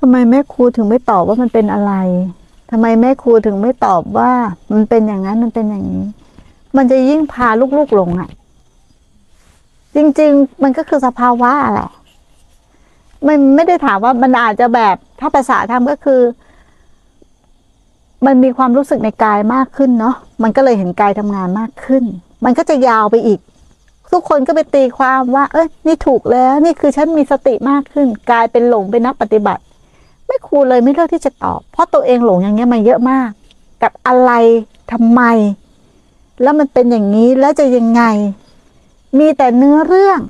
ทำไมแม่ครูถึงไม่ตอบว่ามันเป็นอะไรทำไมแม่ครูถึงไม่ตอบว่า มันเป็นอย่างนั้นมันเป็นอย่างนี้ มันจะยิ่งพาลูกๆหลงอะ จริง ๆ มันก็คือสภาวะแหละมันไม่ได้ถามว่ามันอาจจะแบบถ้าภาษาทำก็คือ มันมีความรู้สึกในกายมากขึ้นเนาะมันก็เลยเห็นกายทำงานมากขึ้น มันก็จะยาวไปอีก ทุกคนก็ไปตีความว่า เอ้ยนี่ถูกแล้ว นี่คือฉันมีสติมากขึ้น กลายเป็นหลงเป็นนักปฏิบัติ ไม่ครูเลยไม่เลือกที่จะตอบ เพราะตัวเองหลงอย่างเงี้ยมาเยอะมาก กับอะไรทำไม แล้วมันเป็นอย่างนี้แล้วจะยังไง มีแต่เนื้อเรื่อง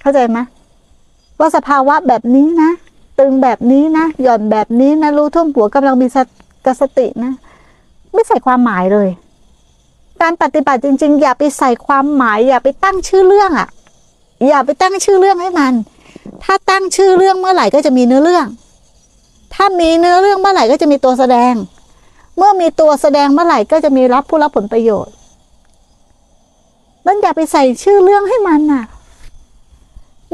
เข้าใจไหมว่าสภาวะแบบนี้นะ ตึงแบบนี้นะ หย่อนแบบนี้นะ รู้ท่วมหัวกำลังมีสตกสตินะ ไม่ใส่ความหมายเลย การปฏิบัติจริง ๆ อย่าไปใส่ความหมาย อย่าไปตั้งชื่อเรื่องอะ่ะ อย่าไปตั้งชื่อเรื่องให้มัน ถ้าตั้งชื่อเรื่องเมื่อไหร่ก็จะมีเนื้อเรื่อง ถ้ามีเนื้อเรื่องเมื่อไหร่ก็จะมีตัวแสดง เมื่อมีตัวแสดงเมื่อไหร่ก็จะมีรับผู้รับผลประโยชน์นั่นอย่าไปใส่ชื่อเรื่องให้มันน่ะ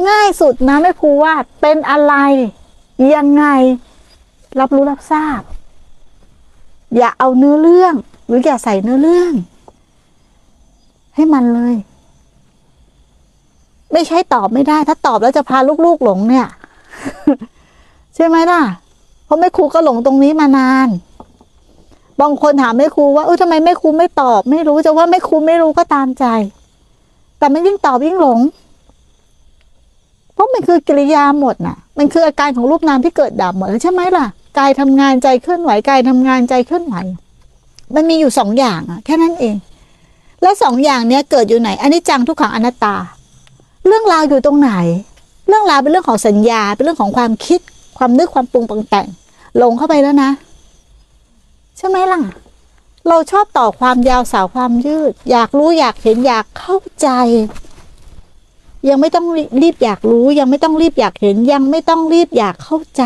ง่ายสุดนะแม่ครูว่าเป็นอะไร ยังไง รับรู้รับทราบ อย่าเอาเนื้อเรื่อง หรืออย่าใส่เนื้อเรื่อง ให้มันเลย ไม่ใช่ตอบไม่ได้ ถ้าตอบแล้วจะพาลูกๆหลงเนี่ย ใช่ไหมล่ะ เพราะแม่ครูก็หลงตรงนี้มานาน บางคนถามแม่ครูว่าเออทำไมแม่ครูไม่ตอบ ไม่รู้จะว่าแม่ครูไม่รู้ก็ตามใจ แต่มันยิ่งตอบยิ่งหลง เพราะมันคือกิริยาหมดน่ะ มันคืออาการของรูปนามที่เกิดดับหมดแล้วใช่ไหมล่ะกายทำงานใจเคลื่อนไหวกายทำงานใจเคลื่อนไหว มันมีอยู่สองอย่างอะแค่นั้นเอง และสองอย่างเนี้ยเกิดอยู่ไหนอันนี้จังทุกขังอนัตตา เรื่องราวอยู่ตรงไหน เรื่องราวเป็นเรื่องของสัญญาเป็นเรื่องของความคิด ความนึกความปรุงปรุงแต่งหลงเข้าไปแล้วนะ ใช่ไหมล่ะ เราชอบต่อความยาวสาวความยืด อยากรู้อยากเห็นอยากเข้าใจ ยังไม่ต้องรีบอยากรู้ ยังไม่ต้องรีบอยากเห็น ยังไม่ต้องรีบอยากเข้าใจ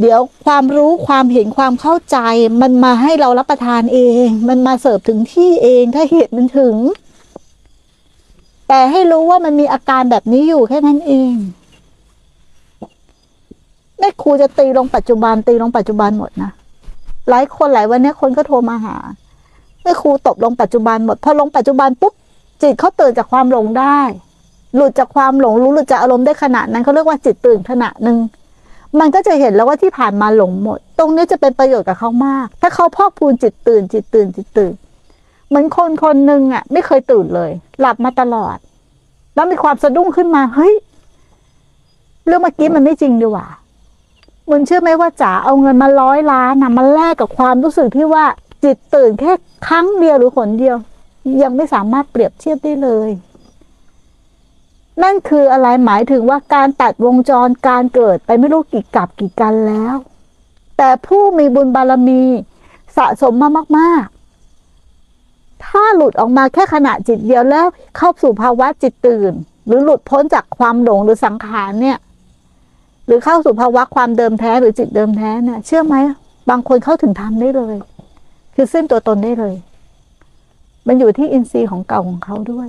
เดี๋ยวความรู้ความเห็นความเข้าใจ มันมาให้เรารับประทานเอง มันมาเสิร์ฟถึงที่เองถ้าเหตุมันถึง แต่ให้รู้ว่ามันมีอาการแบบนี้อยู่แค่นั้นเอง แม่ครูจะตีลงปัจจุบัน ตีลงปัจจุบันหมดนะหลายคนหลายวันนี้คนก็โทรมาหาแม่ครูตบลงปัจจุบันหมดพอลงปัจจุบันปุ๊บจิตเขาตื่นจากความหลงได้ หลุดจากความหลงรู้หลุดจากอารมณ์ได้ขณะนั้นเขาเรียกว่าจิตตื่นขณะหนึ่งมันก็จะเห็นแล้วว่าที่ผ่านมาหลงหมด ตรงนี้จะเป็นประโยชน์กับเขามาก ถ้าเขาพอกพูนจิตตื่น จิตตื่น จิตตื่น เหมือนคนคนหนึ่งอะ ไม่เคยตื่นเลย หลับมาตลอด แล้วมีความสะดุ้งขึ้นมา เฮ้ย เรื่องเมื่อกี้มันไม่จริงดีกว่า มึงเชื่อไหมว่าจ๋าเอาเงินมาร้อยล้านนะมาแลกกับความรู้สึกที่ว่าจิตตื่นแค่ครั้งเดียวหรือหนเดียว ยังไม่สามารถเปรียบเทียบได้เลย นั่นคืออะไรหมายถึงว่าการตัดวงจรการเกิดไปไม่รู้กี่กับกี่กันแล้ว แต่ผู้มีบุญบารมีสะสมมามากๆ ถ้าหลุดออกมาแค่ขณะจิตเดียวแล้วเข้าสู่ภาวะจิตตื่น หรือหลุดพ้นจากความหลงหรือสังขารเนี่ย หรือเข้าสู่ภาวะความเดิมแท้หรือจิตเดิมแท้เนี่ยเชื่อไหมบางคนเข้าถึงธรรมได้เลย คือสิ้นตัวตนได้เลย มันอยู่ที่อินทรีย์ของเก่าของเขาด้วย